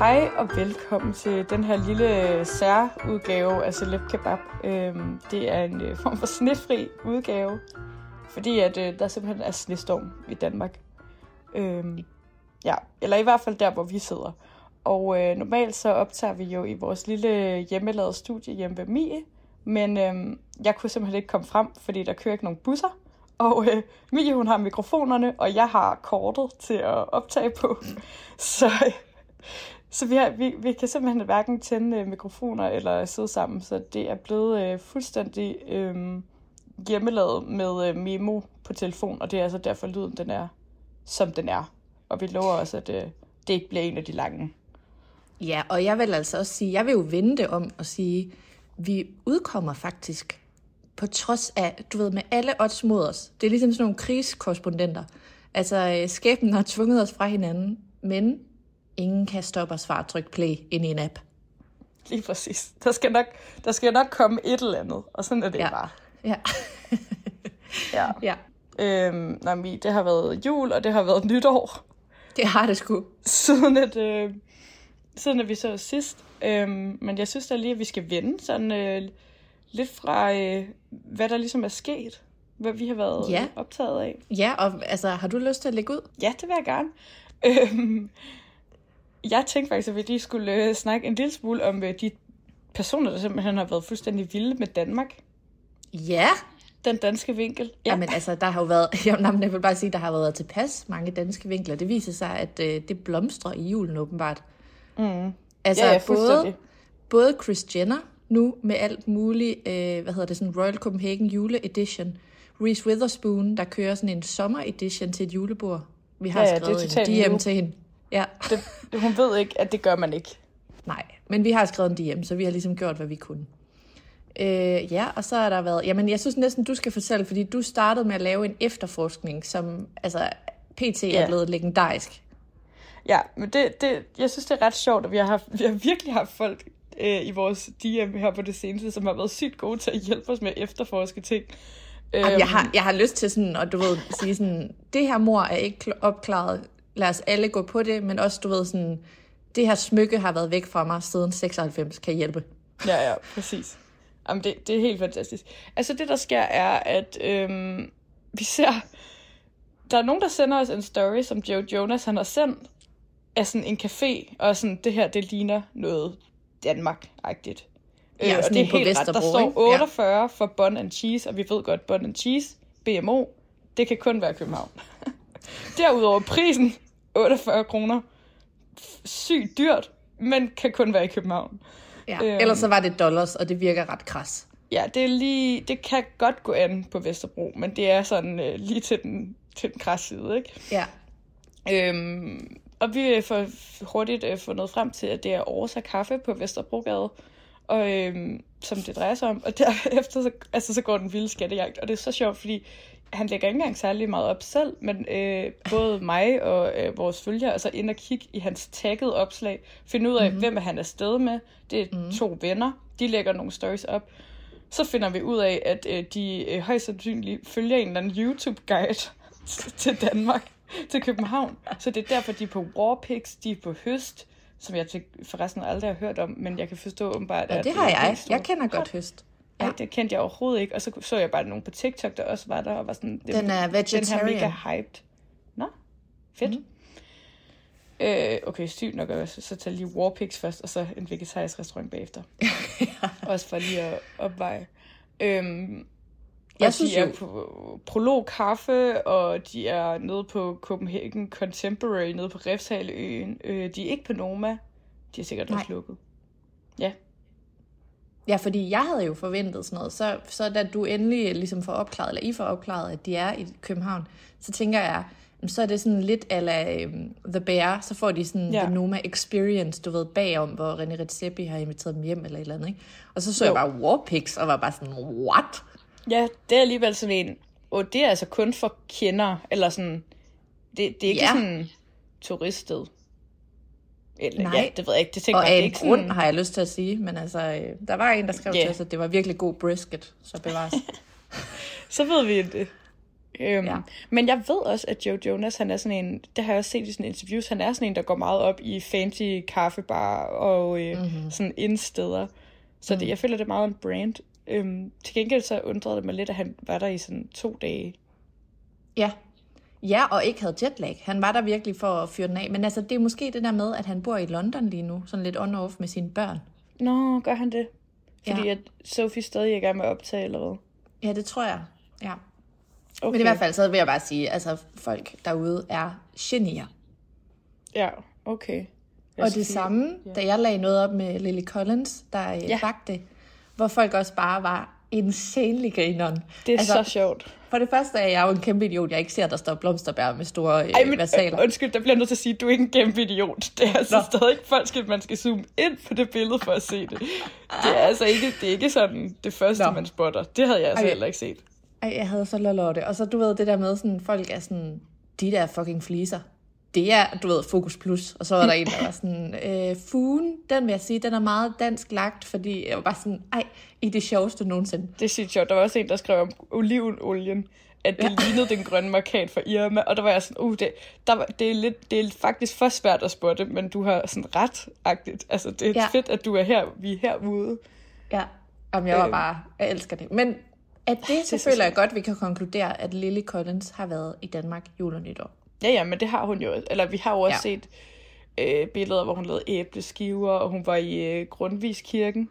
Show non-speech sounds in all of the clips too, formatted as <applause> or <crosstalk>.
Hej og velkommen til den her lille særudgave af Celeb Kebab. Øhm, det er en øh, form for snefri udgave, fordi at øh, der simpelthen er snestorm i Danmark. Øhm, ja, eller i hvert fald der, hvor vi sidder. Og øh, normalt så optager vi jo i vores lille hjemmelavede studie hjemme ved Mie, men øh, jeg kunne simpelthen ikke komme frem, fordi der kører ikke nogen busser. Og øh, Mie, hun har mikrofonerne, og jeg har kortet til at optage på. <laughs> Så, øh, så vi, har, vi, vi kan simpelthen hverken tænde øh, mikrofoner eller sidde sammen, så det er blevet øh, fuldstændig øh, hjemmelavet med øh, memo på telefon, og det er altså derfor lyden den er, som den er. Og vi lover også, at øh, det ikke bliver en af de lange. Ja, og jeg vil altså også sige, jeg vil jo vende om og sige, vi udkommer faktisk på trods af, du ved, med alle odds mod os. Det er ligesom sådan nogle krigskorrespondenter. Altså, øh, skæbnen har tvunget os fra hinanden, men ingen kan stoppe os fra at trykke play ind i en app. Lige præcis. Der skal nok, der skal nok komme et eller andet, og sådan er det Ja. bare. Ja. <laughs> Ja. ja, Øhm, nej, det har været jul, og det har været nytår, det har det sgu. siden at, øh, siden at vi så sidst. Øhm, men jeg synes da lige, at vi skal vende sådan øh, lidt fra, øh, hvad der ligesom er sket. Hvad vi har været Ja. optaget af. Ja, og altså, har du lyst til at lægge ud? Ja, det vil jeg gerne. Øhm, jeg tænkte faktisk, at vi lige skulle øh, snakke en lille smule om øh, de personer, der simpelthen har været fuldstændig vilde med Danmark. Ja. Den danske vinkel. Ja. Jamen altså, der har jo været, <laughs> jamen, jeg vil bare sige, der har været tilpas mange danske vinkler. Det viser sig, at øh, det blomstrer i julen åbenbart. Mm. Altså, Ja, ja, både, både Chris Jenner nu med alt muligt, øh, hvad hedder det, sådan Royal Copenhagen jule edition. Reese Witherspoon, der kører sådan en sommer edition til et julebord. Vi har Ja, ja, det er skrevet en DM new. til hende. Ja, Det, det, hun ved ikke, at det gør man ikke. nej. Men vi har skrevet en DM, så vi har ligesom gjort, hvad vi kunne. Øh, ja, og så har der været... Jamen, jeg synes næsten, du skal fortælle, fordi du startede med at lave en efterforskning, som altså, PT er Ja. blevet legendarisk. Ja, men det, det, jeg synes, det er ret sjovt, at vi har, haft, vi har virkelig haft folk øh, i vores DM her på det seneste, som har været sygt gode til at hjælpe os med at efterforske ting. Jamen, jeg, har, jeg har lyst til sådan, og du ved, sige sådan, det her mor er ikke kl- opklaret, lad os alle gå på det, men også, du ved, sådan, det her smykke har været væk fra mig siden 96, kan hjælpe. Ja, ja, præcis. Jamen, det, det er helt fantastisk. Altså, det der sker er, at øhm, vi ser... Der er nogen, der sender os en story, som Joe Jonas han har sendt, af sådan en café, og sådan, det her, det ligner noget Danmark-agtigt. Ja, og sådan det er helt ret. Der Vesterbro, står ikke? Ja. 48 for bun and cheese, og vi ved godt, bun and cheese, BMO, det kan kun være København. <laughs> Derudover prisen, 48 kroner. Sygt dyrt, men kan kun være i København. Ja. Øhm. Ellers så var det dollars, og det virker ret kras. Ja, det er lige, det kan godt gå an på Vesterbro, men det er sådan øh, lige til den, til den krasse side, ikke? Ja. Øhm, og vi får hurtigt øh, fundet frem til, at det er Orsa Kaffe på Vesterbrogade, og, øhm, som det drejer sig om. Og derefter så, altså, så går den vilde skattejagt, og det er så sjovt, fordi han lægger ikke engang særlig meget op selv, men øh, både <laughs> mig og øh, vores følgere er så ind og kigge i hans taggede opslag, finde ud af, mm-hmm. hvem er han er afsted med. Det er mm-hmm. to venner. De lægger nogle stories op. Så finder vi ud af, at øh, de øh, højst sandsynligt følger en eller anden YouTube-guide <laughs> til Danmark, til København. Så det er derfor, de er på Warpix, de er på Høst, som jeg forresten aldrig har hørt om, men jeg kan forstå åbenbart, Ja, at det har jeg. Jeg kender godt høst. Ja. Ej, det kendte jeg overhovedet ikke. Og så så jeg bare nogen på TikTok, der også var der, og var sådan... Den er Den her vegetarian. mega hyped. Nå, fedt. Mm. Øh, okay, sygt nok også. Så tager lige Warpix først, og så en vegetarisk restaurant bagefter. <laughs> Også for lige at opveje. Øhm, Jeg og synes de er jo- på Prolog Kaffe, og de er nede på Copenhagen Contemporary, nede på Refshaleøen. Øh, de er ikke på Noma. De er sikkert også Nej. lukket. Ja, Ja, fordi jeg havde jo forventet sådan noget. Så, så da du endelig ligesom får opklaret, eller I får opklaret, at de er i København, så tænker jeg, så er det sådan lidt ala um, The Bear, så får de sådan Ja. the Noma Experience, du ved, bagom, hvor René Redzepi har inviteret dem hjem eller et eller andet, ikke? Og så så Jo. jeg bare Warpix, og var bare sådan, what? Ja, det er alligevel sådan en, og det er altså kun for kender, eller sådan, det, det er ikke Ja. sådan turiststed. Eller, Nej. Ja, det ved jeg ikke, det tænker Og jeg, af en grund, sådan, har jeg lyst til at sige, men altså, øh, der var en, der skrev Ja. til os, at det var virkelig god brisket, så bevares. <laughs> så ved vi det. Øhm, Ja. Men jeg ved også, at Joe Jonas, han er sådan en, det har jeg også set i sådan interviews, han er sådan en, der går meget op i fancy kaffebar og øh, mm-hmm. sådan indsteder. Så det, jeg føler, det er meget en brand. Øhm, til gengæld så undrede det mig lidt, at han var der i sådan to dage. Ja. Ja, og ikke havde jetlag. Han var der virkelig for at fyre den af. Men altså, det er måske det der med, at han bor i London lige nu, sådan lidt on-off med sine børn. Nå, gør han det? Fordi Ja. ja. at Sophie stadig er i gang med at optage, eller hvad? Ja, det tror jeg. Ja. Okay. Men i hvert fald, så vil jeg bare sige, altså folk derude er genier. Ja, okay. Jeg Og det samme, da jeg lagde noget op med Lily Collins, der ja. Ja. bagte, hvor folk også bare var insanely grineren. Det er altså, så sjovt. For det første er jeg jo en kæmpe idiot. Jeg ikke ser, der står blomsterbær med store øh, Ej, men versaler. øh, undskyld, der bliver jeg nødt til at sige, at du er ikke en kæmpe idiot. Det er altså Nå. stadig ikke folk, skal, man skal zoome ind på det billede for at se det. Det er altså ikke, det er ikke sådan det første, Nå. man spotter. Det havde jeg altså Ej. heller ikke set. Ej, jeg havde så lolotte. Og så, du ved, det der med, sådan, folk er sådan, de der fucking fliser. Det er, du ved, Fokus Plus. Og så var der en, der var sådan, øh, fugen, den vil jeg sige, den er meget dansk lagt, fordi jeg var bare sådan, ej, I det sjoveste nogensinde. Det er sygt sjovt. Der var også en, der skrev om olivenolien, at det ja. lignede den grønne markat fra Irma, og der var jeg sådan, uh, det, der var, det, er lidt, det er faktisk for svært at spotte, men du har sådan ret-agtigt. Altså, det er Ja. fedt, at du er her, vi er herude. Ja, Jamen, jeg var Øh. bare, jeg elsker det. Men at det, så er så føler jeg godt, vi kan konkludere, at Lily Collins har været i Danmark jul og nytår. Ja, ja, men det har hun jo. Eller vi har jo også Ja. set øh, billeder, hvor hun lavede æbleskiver, og hun var i øh, Grundviskirken.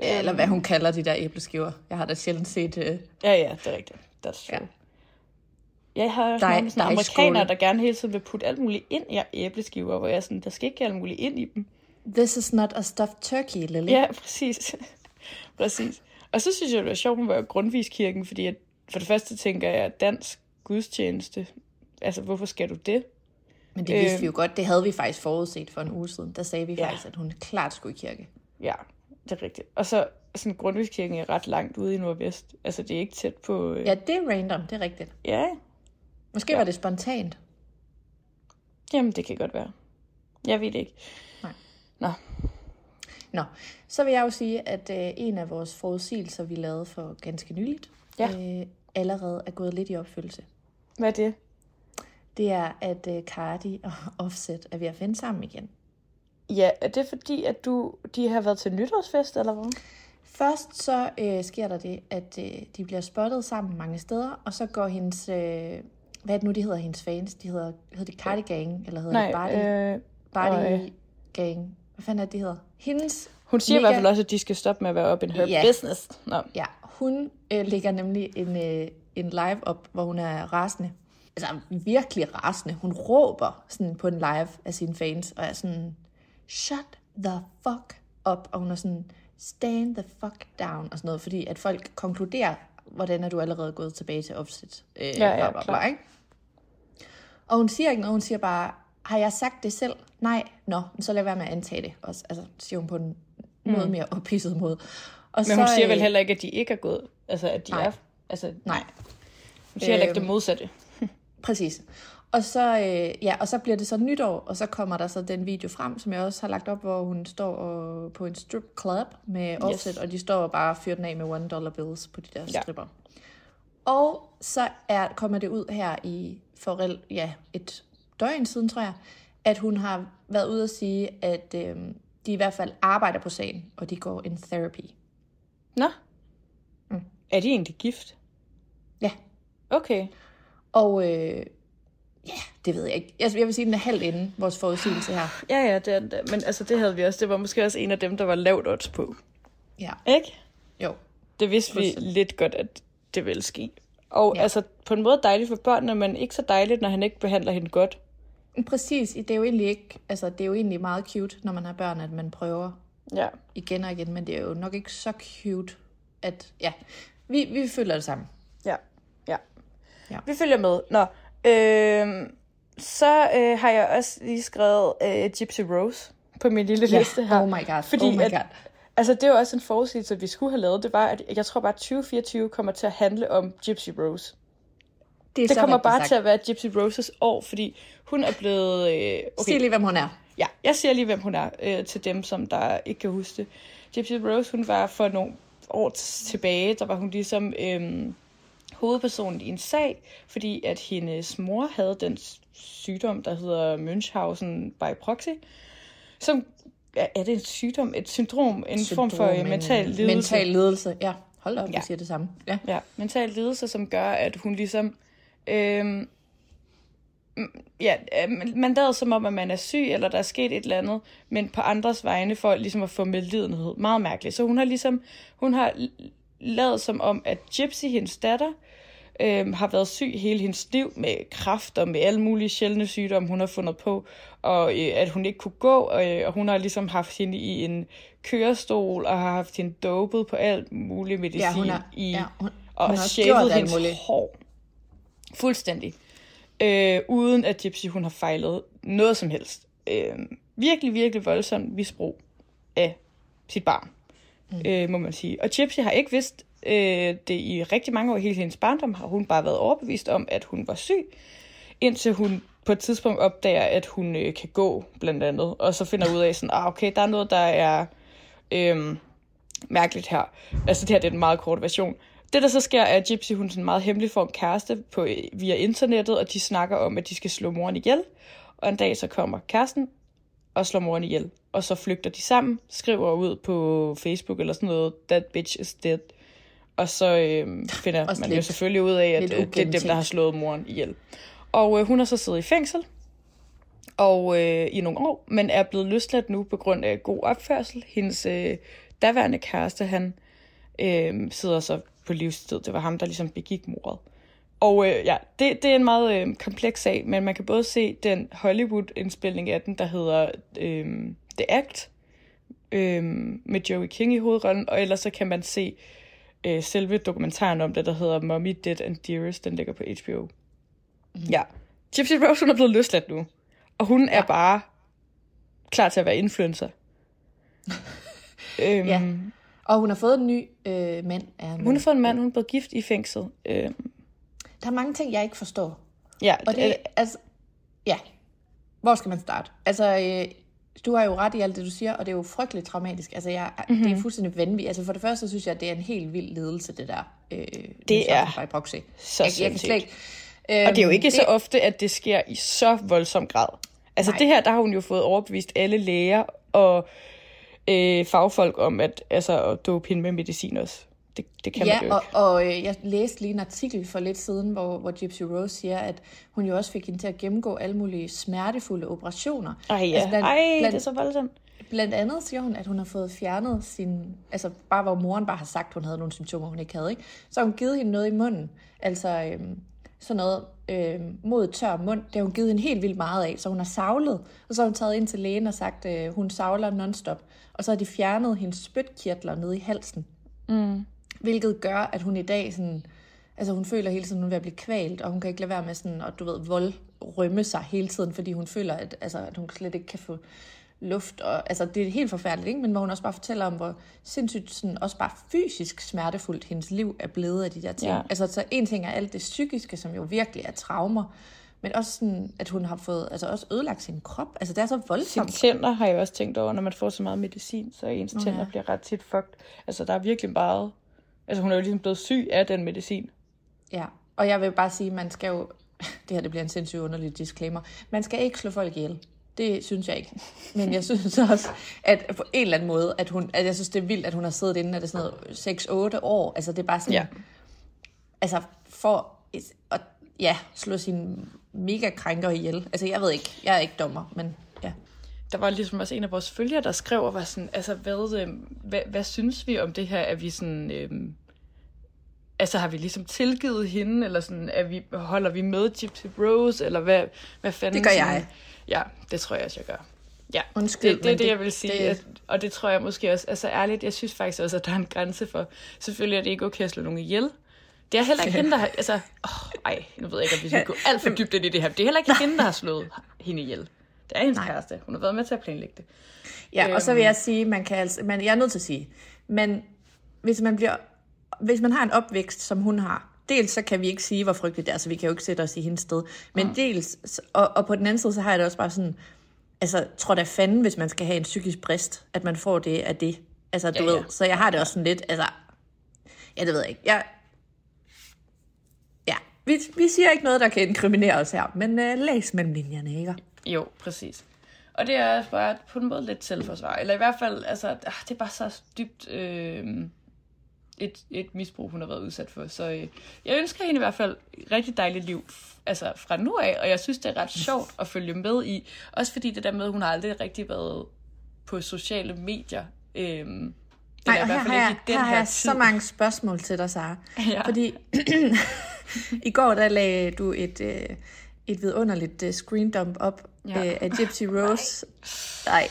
Ja, eller hvad hun kalder de der æbleskiver. Jeg har da sjældent set... Øh, Ja, ja, det er rigtigt. That's Ja. true. Ja. Jeg har også Dig- mange dig amerikanere, der gerne hele tiden vil putte alt muligt ind i æbleskiver, hvor jeg er sådan, der skal ikke alt muligt ind i dem. This is not a stuffed turkey, Lily. Ja, <laughs> præcis. præcis. Og så synes jeg, det var sjovt, hun var i Grundviskirken, fordi at, for det første tænker jeg, dansk gudstjeneste, altså hvorfor skal du det? Men det vidste Øh. vi jo godt. Det havde vi faktisk forudset for en uge siden. Der sagde vi Ja. faktisk, at hun klart skulle i kirke. Ja, det er rigtigt. Og så sådan Grundviskirken er ret langt ude i nordvest. Altså det er ikke tæt på... Øh... Ja, det er random. Det er rigtigt. ja, Måske ja. var det spontant. jamen det kan godt være. Jeg ved det ikke. Nej. Nå, Nå, så vil jeg jo sige, at øh, en af vores forudsigelser, vi lavede for ganske nyligt, Ja. øh, allerede er gået lidt i opfyldelse. hvad er det? Det er, at øh, Cardi <laughs> og Offset er ved at finde sammen igen. Ja, er det fordi, at du, de har været til nytårsfest, eller hvad? Først så øh, sker der det, at øh, de bliver spottet sammen mange steder, og så går hendes, øh, hvad er det nu, de hedder hendes fans? De hedder, hedder de Cardi Gang, eller hedder Nej, det Bardi, øh, Bardi øh, Gang? Hvad fanden er det, de hedder? Hendes hun siger i mega- hvert fald også, at de skal stoppe med at være up in her Ja. business. Nå. Ja, hun øh, lægger nemlig en, øh, en live op, hvor hun er rasende. Altså virkelig rasende. Hun råber sådan på en live af sine fans, og er sådan, shut the fuck up. Og hun er sådan, stand the fuck down, og sådan noget, fordi at folk konkluderer, hvordan er du allerede gået tilbage til offset. Øh, ja, bla, bla, bla, klart. ikke? Og hun siger ikke noget, hun siger bare, har jeg sagt det selv? Nej, nå, men så lad være med at antage det. Også, altså, siger hun på en noget mere ophidset måde. Og Mm. Men hun siger vel øh, heller ikke, at de ikke er gået. Altså, at de Nej. er... Altså, Nej. Hun siger heller ikke Øhm. det modsatte. Præcis. Og så, øh, ja, og så bliver det så nytår, og så kommer der så den video frem, som jeg også har lagt op, hvor hun står og, på en strip club med Offset, og de står og bare fyrer den af med one dollar bills på de der Ja. stripper. Og så er, kommer det ud her i for ja, et døgn siden, tror jeg, at hun har været ude at sige, at øh, de i hvert fald arbejder på sagen, og de går in therapy. Nå. Mm. Er de egentlig gift? Ja, Okay. Og øh, ja, det ved jeg ikke. Altså, jeg vil sige, den er halvt inden vores forudsigelse her. Ja, ja, det er den der. Men altså, det havde vi også. Det var måske også en af dem, der var lavt odds på. Ja, Ikke? jo. Det vidste vi lidt godt, at det ville ske. Og ja. Ja. altså, på en måde dejligt for børnene, men ikke så dejligt, når han ikke behandler hende godt. Præcis, det er jo egentlig ikke, altså det er jo egentlig meget cute, når man har børn, at man prøver Ja. igen og igen, men det er jo nok ikke så cute, at ja, vi, vi føler det samme. Ja. Ja. Vi følger med. Nå. Øh, så øh, har jeg også lige skrevet øh, Gypsy Rose på min lille Ja. liste her. Oh my god. Fordi Oh my at, god. Altså, det er jo også en forudsigelse, vi skulle have lavet. Det var, at jeg tror bare, at 2024 kommer til at handle om Gypsy Rose. Det, Det kommer bare sagt. til at være Gypsy Roses år, fordi hun er blevet... Øh, Sig okay, lige, hvem hun er. ja, jeg siger lige, hvem hun er, øh, til dem, som der ikke kan huske det. Gypsy Rose, hun var for nogle år tilbage, der var hun ligesom øh, hovedpersonen i en sag, fordi at hendes mor havde den sygdom, der hedder Münchhausen by proxy, som er, det en sygdom, et syndrom, en form for øh, Syndrom, en mental lidelse? Mental lidelse, ja. Hold da op, Ja. du siger det samme. Ja. Ja, mental lidelse, som gør, at hun ligesom... Mm, ja, øh, man- man lader som om, at man er syg, eller der er sket et eller andet, men på andres vegne for ligesom at få medlidenhed. Meget mærkeligt. Så hun har ligesom... Hun har lavet som om, at Gypsy, hendes datter, øhm, har været syg hele hendes liv med kræft og med alle mulige sjældne sygdomme, hun har fundet på, og øh, at hun ikke kunne gå, øh, og hun har ligesom haft hende i en kørestol, og har haft hende dopet på alt muligt medicin Ja, hun har- i, ja, hun- og hun har shavet hendes muligt. hår. Fuldstændig. Øh, uden at Gypsy hun har fejlet noget som helst. Øh, virkelig, virkelig voldsomt misbrug af sit barn, mm. øh, må man sige. Og Gypsy har ikke vidst øh, det i rigtig mange år. Hele hendes barndom har hun bare været overbevist om, at hun var syg, indtil hun på et tidspunkt opdager, at hun øh, kan gå, blandt andet. Og så finder ud af sådan, ah, okay, der er noget, der er øh, mærkeligt her. Altså det her det er en meget kort version. Det, der så sker, er, at Gypsy hun sådan meget hemmelig får en kæreste på, via internettet, og de snakker om, at de skal slå moren ihjel. Og en dag så kommer kæresten og slår moren ihjel. Og så flygter de sammen, skriver ud på Facebook eller sådan noget, that bitch is dead. Og så øh, <laughs> finder Også man jo lidt- selvfølgelig ud af, at øh, det er dem, der har slået moren ihjel. Og øh, hun har så siddet i fængsel og øh, i nogle år, men er blevet løsladt nu på grund af god opførsel. Hendes øh, daværende kæreste, han øh, sidder så på livstid. Det var ham, der ligesom begik mordet. Og øh, ja, det, det er en meget øh, kompleks sag, men man kan både se den Hollywood-indspilning af den, der hedder øh, The Act, øh, med Joey King i hovedrollen, og ellers så kan man se øh, selve dokumentaren om det, der hedder Mommy, Dead and Dearest, den ligger på HBO. Mm. Ja. Gypsy Rose, hun er blevet løsladt nu, og hun ja. er bare klar til at være influencer. <laughs> øhm, Ja. Og hun har fået en ny øh, mand. Han Hun har fået en mand, hun er blevet gift i fængsel. Øhm, Der er mange ting, jeg ikke forstår. ja, Og det, altså, ja. Hvor skal man starte? Altså, øh, du har jo ret i alt det, du siger, og det er jo frygteligt traumatisk. Altså, jeg, mm-hmm. det er fuldstændig vanvittigt. Altså, for det første synes jeg, at det er en helt vild ledelse, det der. Øh, Det er By proxy. så jeg, jeg kan slet ikke, Og det er jo ikke øhm, så ofte, at det sker i så voldsom grad. Altså Nej. det her, der har hun jo fået overbevist alle læger og øh, fagfolk om, at, altså, at dope hende med medicin også. Det, det kan man jo Ja, ikke. og, og øh, jeg læste lige en artikel for lidt siden, hvor, hvor Gypsy Rose siger, at hun jo også fik hende til at gennemgå alle mulige smertefulde operationer. Ej, ja. Altså, blandt, Ej, blandt, det er så voldsomt. Blandt andet siger hun, at hun har fået fjernet sin... Altså bare hvor moren bare har sagt, at hun havde nogle symptomer, hun ikke havde. Ikke? Så har hun givet hende noget i munden. Altså øhm, sådan noget øhm, mod tør mund. Det har hun givet hende helt vildt meget af. Så hun har savlet. Og så har hun taget ind til lægen og sagt, at øh, hun savler nonstop. Og så har de fjernet hendes spytkirtler nede i halsen. Mm. Hvilket gør, at hun i dag sådan... Altså hun føler hele tiden, at hun er ved at blive kvalt, og hun kan ikke lade være med sådan, at du ved, vold rømme sig hele tiden, fordi hun føler, at, altså, at hun slet ikke kan få luft. Og, altså, det er helt forfærdeligt, ikke? men hvor hun også bare fortæller om, hvor sindssygt sådan, også bare fysisk smertefuldt hendes liv er blevet af de der ting. Ja. Altså, så en ting er alt det psykiske, som jo virkelig er traumer, men også sådan, at hun har fået, altså også ødelagt sin krop. Altså, det er så Sine voldsomt. tænder har jeg også tænkt over, når man får så meget medicin, så ens tænder ja. bliver ret tit fucked. Altså, der er virkelig meget... Altså, hun er jo ligesom blevet syg af den medicin. Ja, og jeg vil bare sige, man skal jo, <laughs> det her det bliver en sindssygt underlig disclaimer, man skal ikke slå folk ihjel. Det synes jeg ikke. Men jeg synes <laughs> også, at på en eller anden måde, at, hun, at jeg synes, det er vildt, at hun har siddet inde, er det sådan noget 6-8 år. Altså det er bare sådan, Ja. altså for at, ja, slå sine mega krænker ihjel. Altså jeg ved ikke, jeg er ikke dommer, men. Der var ligesom også en af vores følgere, der skrev og var sådan, altså hvad, øh, hvad, hvad synes vi om det her? Er vi sådan, øh, altså har vi ligesom tilgivet hende, eller sådan, er vi, holder vi med Gypsy Rose, eller hvad, hvad fanden? Det gør sådan- jeg. Ja, det tror jeg også, jeg gør. Ja, Undskyld, det, det er det, det- jeg vil sige. det-. At, og det tror jeg måske også, altså ærligt, jeg synes faktisk også, at der er en grænse for, selvfølgelig er det ikke okay at slå nogen ihjel. Det er heller ikke <laughs> hende, der har, altså, åh, ej, nu ved jeg ikke, om vi skal gå alt for dybt ind i det her. Det er heller ikke hende, der har slået hende ihjel. Det er hendes Nej. kæreste. Hun har været med til at planlægge det. Ja, og så vil jeg sige, man kan altså, man, jeg er nødt til at sige, men hvis man bliver, hvis man har en opvækst, som hun har, dels så kan vi ikke sige, hvor frygteligt det er, så vi kan jo ikke sætte os i hendes sted, men mm. dels, og, og på den anden side, så har jeg det også bare sådan, altså, tror da fanden, hvis man skal have en psykisk brist, at man får det af det. Altså, du Ja, ja, ved, så jeg har det også sådan lidt, altså, ja, det ved jeg ikke. Jeg, ja, vi, vi siger ikke noget, der kan inkriminere os her, men uh, læs mellem linjerne, ikke? Jo, præcis. Og det er bare på en måde lidt selvforsvar. Eller i hvert fald, altså, ah, det er bare så dybt øh, et, et misbrug, hun har været udsat for. Så øh, jeg ønsker hende i hvert fald et rigtig dejligt liv altså fra nu af, og jeg synes, det er ret sjovt at følge med i. Også fordi det der med, at hun har aldrig rigtig været på sociale medier. Øh, det Nej, er og i her hvert fald har ikke jeg, her har her jeg så mange spørgsmål til dig, Sara. <laughs> Ja. Fordi <clears throat> i går, der lagde du et, øh, et vidunderligt øh, screendump op Ja. øh, af Gypsy <laughs> Rose. Nej,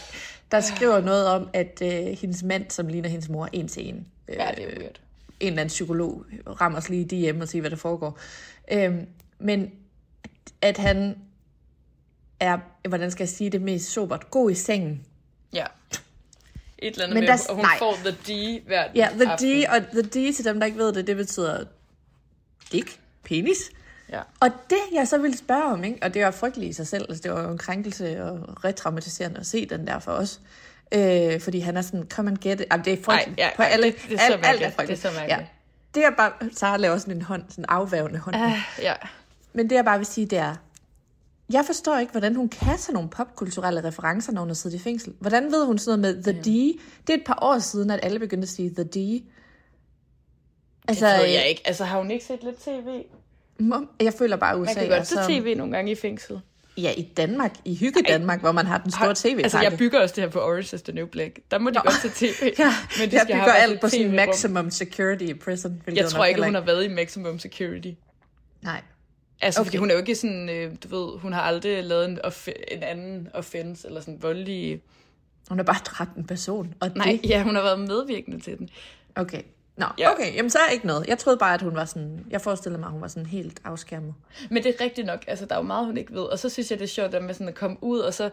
der skriver noget om, at øh, hendes mand, som ligner hendes mor, en til en. Øh, Ja, det er weird. en eller anden psykolog rammer os lige i DM og siger, hvad der foregår. Øhm, men at han er, hvordan skal jeg sige det mest sobert, god i sengen. Ja. Et eller andet Men med, der- at hun nej. får the D hver Ja, the aften. D, og the D til dem, der ikke ved det, det betyder dick, penis. Ja. Og det, jeg så ville spørge om, ikke? og det var frygteligt i sig selv, altså det var jo en krænkelse og retraumatiserende at se den der for os. Øh, fordi han er sådan, come and get it. Jamen, det er frygteligt. Ej, ja, på alle, det- det er så alt, alt er frygteligt. Det er så mærkeligt. Ja. Det er bare, Sara laver sådan en hånd, sådan en afværgende hånd. Uh. Ja. Men det jeg bare vil sige, det er, jeg forstår ikke, hvordan hun kan tage nogle popkulturelle referencer, når hun har siddet i fængsel. Hvordan ved hun sådan noget med The D? Det er et par år siden, at alle begyndte at sige The D. Altså, det ved jeg ikke. Altså, har hun ikke set lidt tv? Jeg føler bare, at USA Man kan godt se som- tv nogle gange i fængsel. Ja, i Danmark. I hygge Danmark, hvor man har den store tv Altså, jeg bygger også det her på Orange is the New Black. Der må de Nå. godt se tv. <laughs> Ja, men de jeg skal bygger alt på sin maximum security i prison. Jeg tror ikke, hun har været i maximum security. Nej. Altså, okay. fordi hun er jo ikke sådan, øh, du ved, hun har aldrig lavet en, en anden offense, eller sådan voldelig... Hun har bare dræbt en person. Og Nej, det... ja, hun har været medvirkende til den. Okay. Nå, Ja. okay. Jamen, så er ikke noget. Jeg troede bare, at hun var sådan... Jeg forestillede mig, at hun var sådan helt afskærmet. Men det er rigtigt nok, altså der er jo meget, hun ikke ved. Og så synes jeg, det er sjovt, at med sådan at komme ud, og så,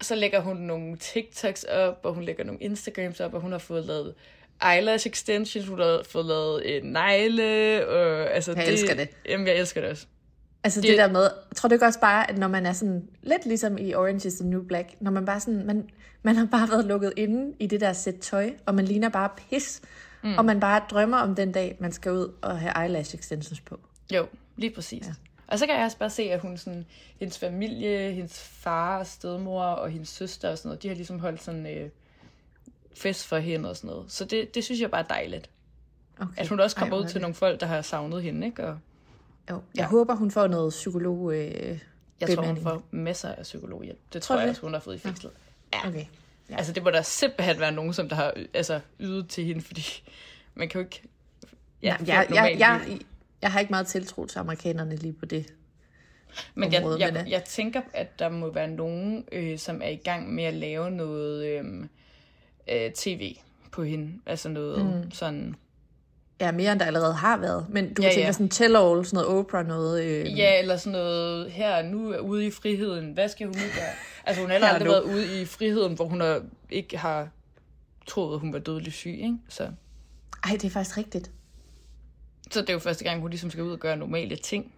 så lægger hun nogle TikToks op, og hun lægger nogle Instagrams op, og hun har fået lavet eyelash extensions, hun har fået lavet en negle, og altså Jeg elsker det. Jamen, jeg elsker det også. Altså det, Det- det der med, tror du ikke også bare, at når man er sådan, lidt ligesom i Orange is the New Black, når man bare sådan, man, man har bare været lukket inde i det der sæt tøj, og man ligner bare pis, mm. og man bare drømmer om den dag, man skal ud og have eyelash extensions på. Jo, lige præcis. Ja. Og så kan jeg også bare se, at hun sådan, hendes familie, hendes far og stedmor og hendes søster og sådan noget, de har ligesom holdt sådan øh, fest for hende og sådan noget. Så det, det synes jeg bare er dejligt. Okay. At hun også kommer Ej, ud til det- nogle folk, der har savnet hende, ikke? Og Jo, jeg Ja. håber, hun får noget psykolog øh, jeg tror, hun får masser af psykologhjælp. Det Tror tror jeg også, hun har fået i fængslet. Ja. Okay. Ja. Altså, det må der simpelthen være nogen, som der har altså, ydet til hende, fordi man kan jo ikke... Ja, et jeg, jeg, jeg, jeg, jeg har ikke meget tiltro til amerikanerne lige på det. Men jeg, men, jeg, øh, jeg tænker, at der må være nogen, øh, som er i gang med at lave noget øh, øh, tv på hende. Altså noget mm. sådan... Ja, mere end der allerede har været. Men du ja, tænker ja. sådan tell-all, sådan noget Oprah, noget... Øh, Ja, eller sådan noget her nu er ude i friheden. Hvad skal hun nu gøre? Altså hun har aldrig nu. været ude i friheden, hvor hun ikke har troet, at hun var dødelig syg, ikke? Så, Ej, det er faktisk rigtigt. så det er jo første gang, hun ligesom skal ud og gøre normale ting.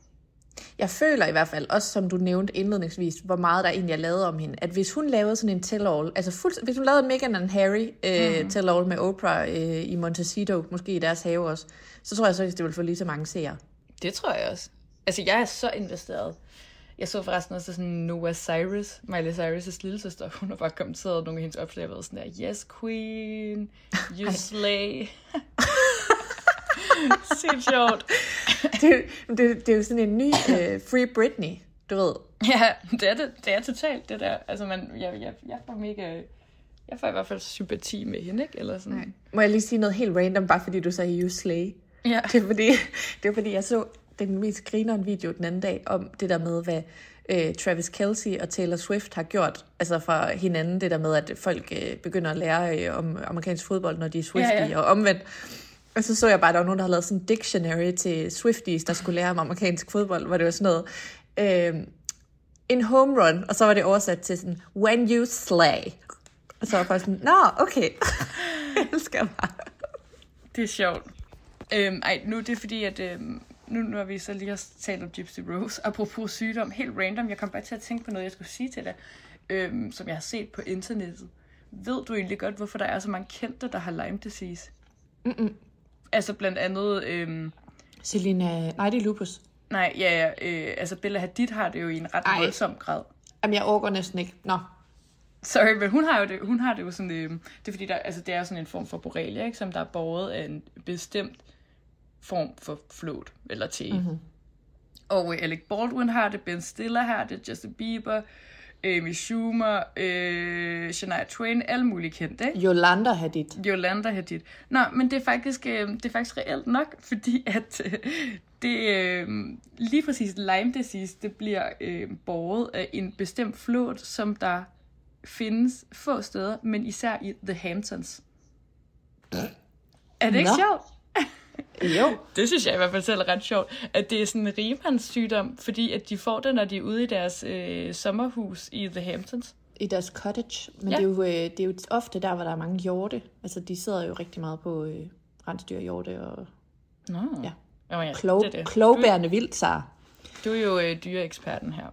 Jeg føler i hvert fald, også som du nævnte indledningsvis, hvor meget der egentlig er lavet om hende, at hvis hun lavede sådan en tell-all, altså fuld, hvis hun lavede en Meghan and Harry øh, mm. tell-all med Oprah øh, i Montecito, måske i deres have også, så tror jeg så, at det ville få lige så mange seere. Det tror jeg også. Altså, jeg er så investeret. Jeg så forresten også sådan Noah Cyrus, Miley Cyrus' lille søster. Hun har bare kommenteret nogle af hendes opslag og været sådan der, Yes, queen, you slay. <laughs> Sygt sjovt. <laughs> det, det, det er jo sådan en ny øh, Free Britney, du ved. Ja, det er, det, det er totalt det der. Altså, man, jeg, jeg, jeg får mega... Jeg får i hvert fald sympati med hende, ikke? Eller sådan. Nej. Må jeg lige sige noget helt random, bare fordi du sagde You Slay? Ja. Det er fordi, det er fordi jeg så den mest grineren video den anden dag om det der med, hvad øh, Travis Kelsey og Taylor Swift har gjort. Altså fra hinanden, det der med, at folk øh, begynder at lære øh, om amerikansk fodbold, når de er Swiftie, Ja, ja. og omvendt. Og så så jeg bare, at der var nogen, der havde lavet sådan en dictionary til Swifties, der skulle lære om amerikansk fodbold, hvor det var sådan noget... Øh, en home run, og så var det oversat til sådan, when you slay. Og så var jeg bare sådan, nå, okay. <laughs> jeg elsker bare. Det er sjovt. Øhm, ej, nu er det fordi, at øhm, nu når vi så lige har talt om Gypsy Rose, apropos sygdom, helt random, jeg kom bare til at tænke på noget, jeg skulle sige til dig, øhm, som jeg har set på internettet. Ved du egentlig godt, hvorfor der er så mange kendte, der har Lyme disease? Mm-mm. Altså blandt andet, øhm, Selina, nej, det er lupus. nej, ja, ja, øh, altså Bella Hadid har det jo i en ret Ej. voldsom grad. Jamen, jeg overgår næsten ikke. Nå. Sorry, men hun har jo det, hun har det jo sådan, øh, det er fordi, der, altså, det er sådan en form for borrelia, ikke, som der er båret af en bestemt form for flåt, eller te. Mm-hmm. Og øh, Alec Baldwin har det, Ben Stiller har det, Justin Bieber, Amy Schumer, øh, Shania Twain, alle mulige kendte, ikke? Yolanda Hadid. Yolanda Hadid. Nå, men det er faktisk, øh, det er faktisk reelt nok, <laughs> fordi at øh, det øh, lige præcis Lyme disease, det bliver øh, båret af en bestemt flåt, som der findes få steder, men især i The Hamptons. Er det ikke Nå. sjovt? <laughs> Jo. Det synes jeg i hvert fald selv er ret sjovt, at det er sådan en rigmandssygdom, fordi at de får det, når de er ude i deres øh, sommerhus i The Hamptons. I deres cottage. Men Ja. det, er jo, øh, det er jo ofte der, hvor der er mange hjorte. Altså, de sidder jo rigtig meget på øh, rensdyr, hjorte og Nå. Ja. Oh, ja. klog, det er det. klogbærende vildt, Sara. Du, du er jo øh, dyreeksperten her.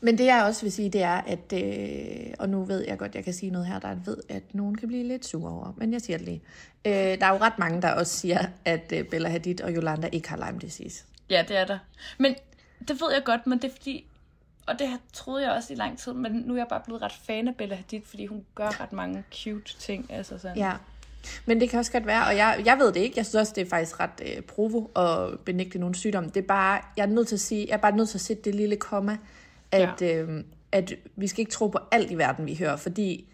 Men det jeg også vil sige, det er, at, øh, og nu ved jeg godt, jeg kan sige noget her, der ved, at nogen kan blive lidt sure over, men jeg siger det lige. Øh, der er jo ret mange, der også siger, at øh, Bella Hadid og Yolanda ikke har Lyme disease. Ja, det er der. Men det ved jeg godt, men det er fordi... Og det troede jeg også i lang tid, men nu er jeg bare blevet ret fan af Bella Hadid, fordi hun gør ret mange cute ting. Altså sådan. Ja, men det kan også godt være, og jeg, jeg ved det ikke. Jeg synes også, det er faktisk ret øh, provo at benægte nogle sygdomme. Det er bare, jeg er nødt til at sige, jeg er bare nødt til at sætte det lille komma, at, ja. øh, at vi skal ikke tro på alt i verden, vi hører, fordi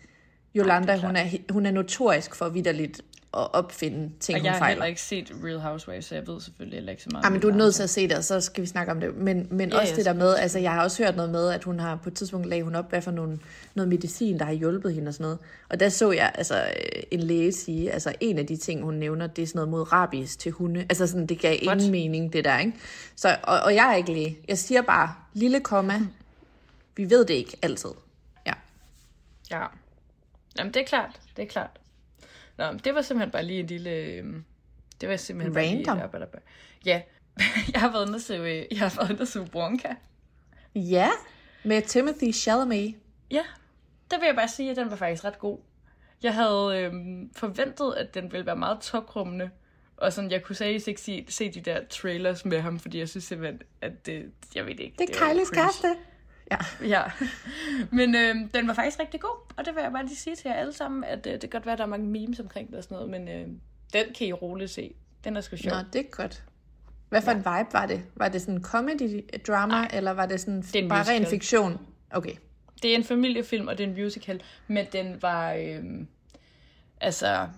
Yolanda, Nej, det er hun, er, hun er notorisk for vidderligt at opfinde ting, Og hun jeg har fejler. heller ikke set Real Housewives, så jeg ved selvfølgelig heller ikke så meget. Ja, men du er nødt til at se det, og så skal vi snakke om det. Men, men Ja, ja, også ja, det der med, altså jeg har også hørt noget med, at hun har på et tidspunkt lagde hun op, hvad for nogle, noget medicin, der har hjulpet hende og sådan noget. Og der så jeg altså øh, en læge sige, altså en af de ting, hun nævner, det er sådan noget mod rabies til hunde. Altså sådan, det gav What? ingen mening, det der, ikke? Så, og, og jeg er ikke læge. Jeg siger bare, lille komma, vi ved det ikke altid. Ja. Ja. Jamen, det er klart. Det er klart. Nå, det var simpelthen bare lige en lille... øhm, Det var simpelthen Random. bare lige... Ja. <laughs> jeg har været inde og se, jeg har været inde og se. Ja, med Timothy Chalamet. Ja, der vil jeg bare sige, at den var faktisk ret god. Jeg havde øhm, forventet, at den ville være meget tokrummende. Og sådan, jeg kunne seriøst ikke se, se de der trailers med ham, fordi jeg synes simpelthen, at det, jeg ved ikke. Det er Kylies kæreste. Ja. Ja, <laughs> men øhm, den var faktisk rigtig god, og det vil jeg bare lige sige til jer alle sammen, at øh, det kan godt være, at der er mange memes omkring det og sådan noget, men øh, den kan I roligt se. Den er sgu sjov. Nå, det er godt. Hvad for ja. en vibe var det? Var det sådan comedy drama, Ej, eller var det sådan en bare ren fiktion? Okay. Det er en familiefilm, og det er en musical, men den var, øhm, altså,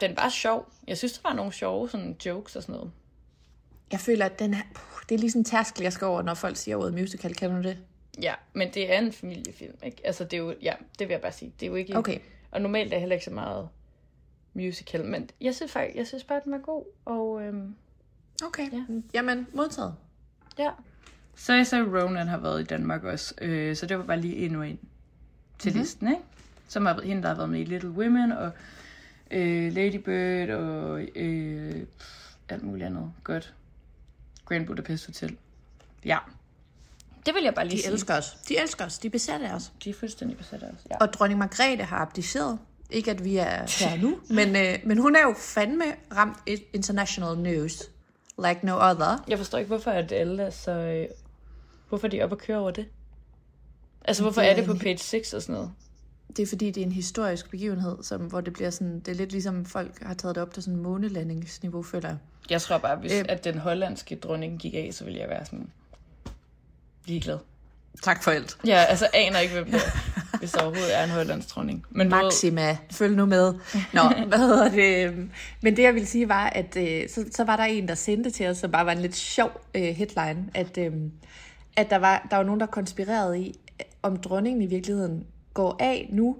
den var sjov. Jeg synes, der var nogle sjove sådan jokes og sådan noget. Jeg føler, at den er, puh, det er lige sådan en tærskel, jeg skal over, når folk siger ordet musical. Kan du det? Ja, men det er en familiefilm, ikke? Altså, det er jo, ja, det vil jeg bare sige. Det er jo ikke, Okay. og normalt er jeg heller ikke så meget musical, men jeg synes faktisk, jeg synes bare, den var god, og øhm, Okay. Ja. Ja. Jamen, modtaget. ja. Så jeg så Ronan har været i Danmark også, øh, så det var bare lige endnu en. til mm-hmm. listen, ikke? Som er hende, der har været med i Little Women, og øh, Lady Bird, og øh, alt muligt andet. Godt. Grand Budapest Hotel. Ja. Det vil jeg bare lige De sige. elsker os. De elsker os. De er besatte af os. De er fuldstændig besat af os. Ja. Og dronning Margrethe har abdiceret. Ikke at vi er her nu, <laughs> men, øh, men hun er jo fandme ramt international news. Like no other. Jeg forstår ikke, hvorfor at alle er så... Øh, hvorfor er de oppe og kører over det? Altså, hvorfor Det er er det på page 6 og sådan noget? Det er fordi, det er en historisk begivenhed, som, hvor det bliver sådan, det er lidt ligesom folk har taget det op til sådan månelandingsniveau, føler jeg. Jeg tror bare, hvis Øh. at den hollandske dronning gik af, så ville jeg være sådan ligeglad. Tak for alt. Jeg altså aner ikke, hvem det er, <laughs> hvis der overhovedet er en hollandsk dronning. Men du ved- Maxima, følg nu med. Nå, <laughs> hvad hedder det? Men det jeg ville sige var, at øh, så, så var der en, der sendte til os, som bare var en lidt sjov øh, headline, at, øh, at der, var, der var nogen, der konspirerede i, om dronningen i virkeligheden går af nu,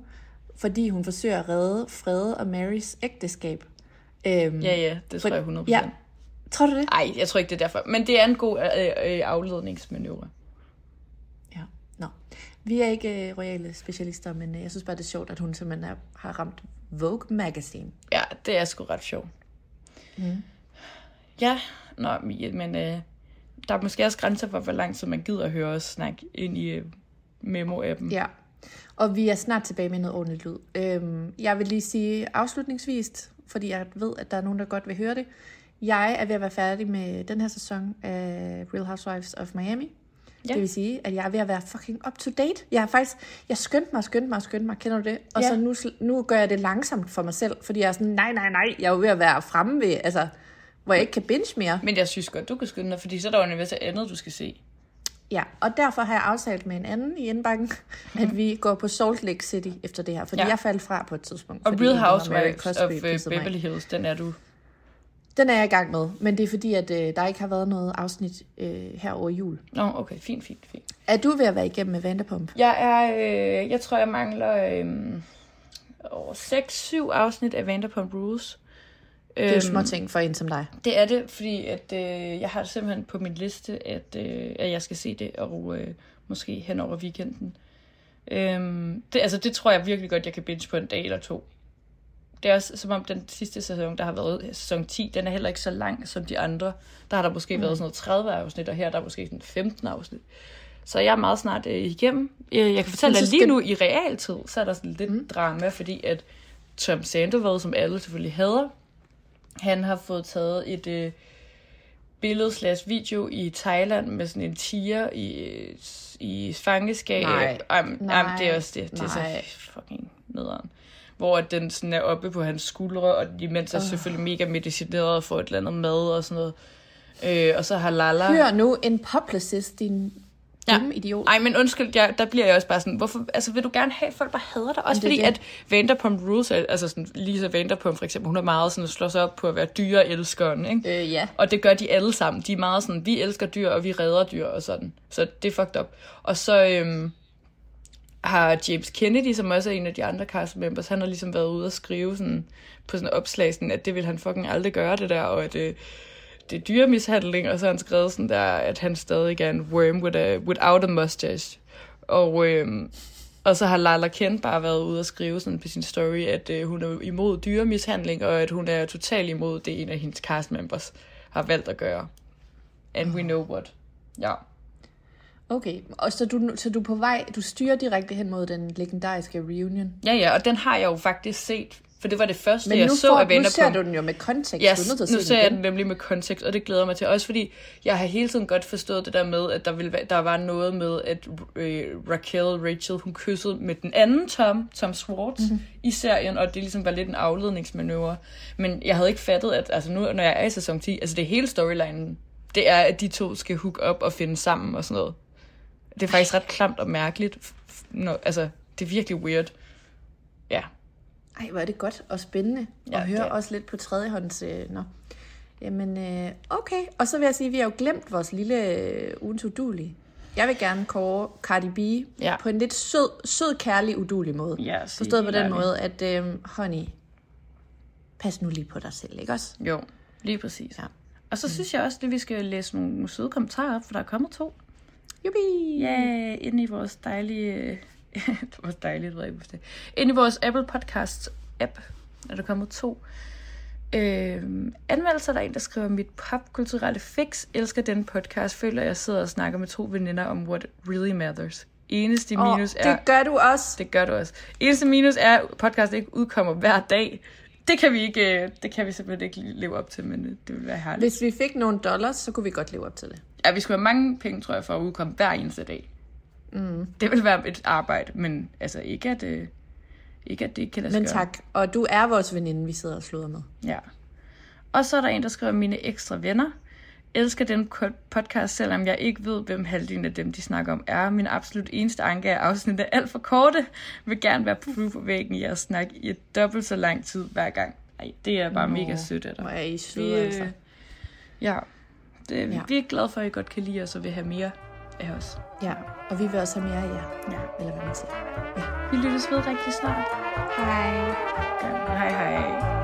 fordi hun forsøger at redde Frede og Marys ægteskab. Øhm, Ja, ja, det tror jeg 100%. Ja. Tror du det? Ej, jeg tror ikke, det er derfor. Men det er en god øh, øh, afledningsmanøvre. Nå. Vi er ikke øh, royale specialister, men øh, jeg synes bare, det er sjovt, at hun simpelthen er, har ramt Vogue Magazine. Ja, det er sgu ret sjovt. Mm. Ja, nå, men øh, der er måske også grænser for, hvor lang tid man gider at høre os snakke ind i øh, memo-appen. Ja, og vi er snart tilbage med noget ordentligt lyd. Øhm, jeg vil lige sige afslutningsvis, fordi jeg ved, at der er nogen, der godt vil høre det. Jeg er ved at være færdig med den her sæson af Real Housewives of Miami. Ja. Det vil sige, at jeg er ved at være fucking up to date. Jeg har faktisk, jeg skyndte mig, skyndte mig, skyndte mig, kender du det? Og Ja. så nu, nu gør jeg det langsomt for mig selv, fordi jeg er sådan, nej, nej, nej, jeg er jo ved at være fremme ved, altså, hvor jeg ikke kan binge mere. Men jeg synes godt, du kan skynde dig, fordi så er der jo en masse andet, du skal se. Ja, og derfor har jeg aftalt med en anden i indbakken, at vi går på Salt Lake City efter det her, fordi ja. Jeg faldt fra på et tidspunkt. Og Real Housewives of af. Beverly Hills, den er du. Den er jeg i gang med, men det er fordi, at øh, der ikke har været noget afsnit øh, her over jul. Nå, okay, fint, fint, fint. Er du ved at være igennem med Vanderpump? Jeg er, øh, jeg tror, jeg mangler øh, over 6-7 afsnit af Vanderpump Rules. Det er jo små ting for en som dig. Det er det, fordi at, øh, jeg har simpelthen på min liste, at, øh, at jeg skal se det, og øh, måske hen over weekenden. Øhm, det, altså, det tror jeg virkelig godt, jeg kan binge på en dag eller to. Det er også som om den sidste sæson, der har været sæson 10, den er heller ikke så lang som de andre. Der har der måske mm. været sådan noget 30 afsnit, og her er der måske sådan 15 afsnit. Så jeg er meget snart øh, igennem. Jeg, jeg kan fortælle dig lige skal- nu i realtid, så er der sådan lidt mm. drama, fordi at Tom Sandoval, som alle selvfølgelig hader, han har fået taget et øh, billede slash video i Thailand med sådan en tiger i, i fangeskab. Nej. Ej, Nej. Ej, det er også det. Det er Nej. så fucking nederen. Hvor at den sådan er oppe på hans skuldre, og imens er selvfølgelig mega medicineret og får et eller andet mad og sådan noget. Øh, og så har Lala... Hør nu en publicist, din dumme idiot. Ej, men undskyld, jeg, der bliver jeg også bare sådan, hvorfor, altså vil du gerne have, at folk bare hader dig? Også fordi, det. at Vanderpump Rules, altså sådan, Lisa Vanderpump for eksempel, hun er meget sådan, slår sig op på at være dyreelskeren, ikke? Øh, ja. Og det gør de alle sammen. De er meget sådan, vi elsker dyr, og vi redder dyr og sådan. Så det er fucked up. Og så øhm, har James Kennedy, som også er en af de andre cast members, han har ligesom været ude og skrive sådan, på sådan en opslag, sådan, at det vil han fucking aldrig gøre det der, og at øh, det er dyremishandling, og så har han skrevet sådan der, at han stadig er en worm with a, without a mustache. Og, øh, og så har Lala Kent bare været ude og skrive sådan på sin story, at øh, hun er imod dyremishandling, og at hun er totalt imod det, en af hendes cast members har valgt at gøre. And we know what. Ja. Okay, og så du, så du er på vej, du styrer direkte hen mod den legendariske reunion. Ja, ja, og den har jeg jo faktisk set, for det var det første, Men jeg nu, så får, af nu ser Vanderpump. du den jo med kontekst. Ja, du er nødt til nu se ser jeg den nemlig med kontekst, og det glæder mig til. Også fordi, jeg har hele tiden godt forstået det der med, at der, ville, der var noget med, at øh, Raquel, Rachel, hun kyssede med den anden Tom, Tom Schwartz, Mhm. mm-hmm. i serien, og det ligesom var lidt en afledningsmanøvre. Men jeg havde ikke fattet, at altså nu, når jeg er i sæson 10, altså det hele storylinen, det er, at de to skal hook op og finde sammen og sådan noget. Det er faktisk ret klamt og mærkeligt. Når, altså, det er virkelig weird. Ja. Ej, hvor er det godt og spændende. Ja, Ja, og høre det- også lidt på tredjehånds... Øh, nå. Jamen, øh, okay. Og så vil jeg sige, at vi har jo glemt vores lille øh, ugens udulige. Jeg vil gerne kåre Cardi B Ja. på en lidt sød, sød kærlig, udulig måde. Ja, sig Forstået på den måde, at øh, honey, pas nu lige på dig selv, ikke også? Jo, lige præcis. Ja. Og så synes jeg også, at vi skal læse nogle søde kommentarer op, for der er kommet to. Jubi! Ja, inde i vores dejlige <laughs> det var dejligt, at det. Ind i vores Apple Podcasts app, er der kommet to øh, anmeldelser. Der er en, der skriver, mit popkulturelle fix elsker den podcast. Føler, jeg sidder og snakker med to veninder om what really matters. Eneste Åh, minus er... det gør du også. Det gør du også. Eneste minus er, at podcast ikke udkommer hver dag. Det kan vi ikke, øh, det kan vi simpelthen ikke leve op til, men det vil være herligt. Hvis vi fik nogle dollars, så kunne vi godt leve op til det. Ja, vi skulle have mange penge, tror jeg, for at udkomme hver eneste dag. Mm. Det vil være et arbejde, men altså ikke at, øh, ikke at det ikke kan lade sig Men gøre. tak. Og du er vores veninde, vi sidder og sluder med. Ja. Og så er der en, der skriver, mine ekstra venner. Elsker den podcast, selvom jeg ikke ved, hvem halvdelen af dem, de snakker om, er. Min absolut eneste anke er afsnittet alt for korte. Vil gerne være på på væggen i at snakke i et dobbelt så lang tid hver gang. Ej, det er bare mega sødt af dig. Hvor er I Vi, søde, altså. ja, det, Ja. ja, vi er glade for, at I godt kan lide os og vil have mere af os. Ja, og vi vil også have mere af jer. Ja. Eller hvad man siger. Vi lyttes ved rigtig snart. Hej. Ja, hej hej.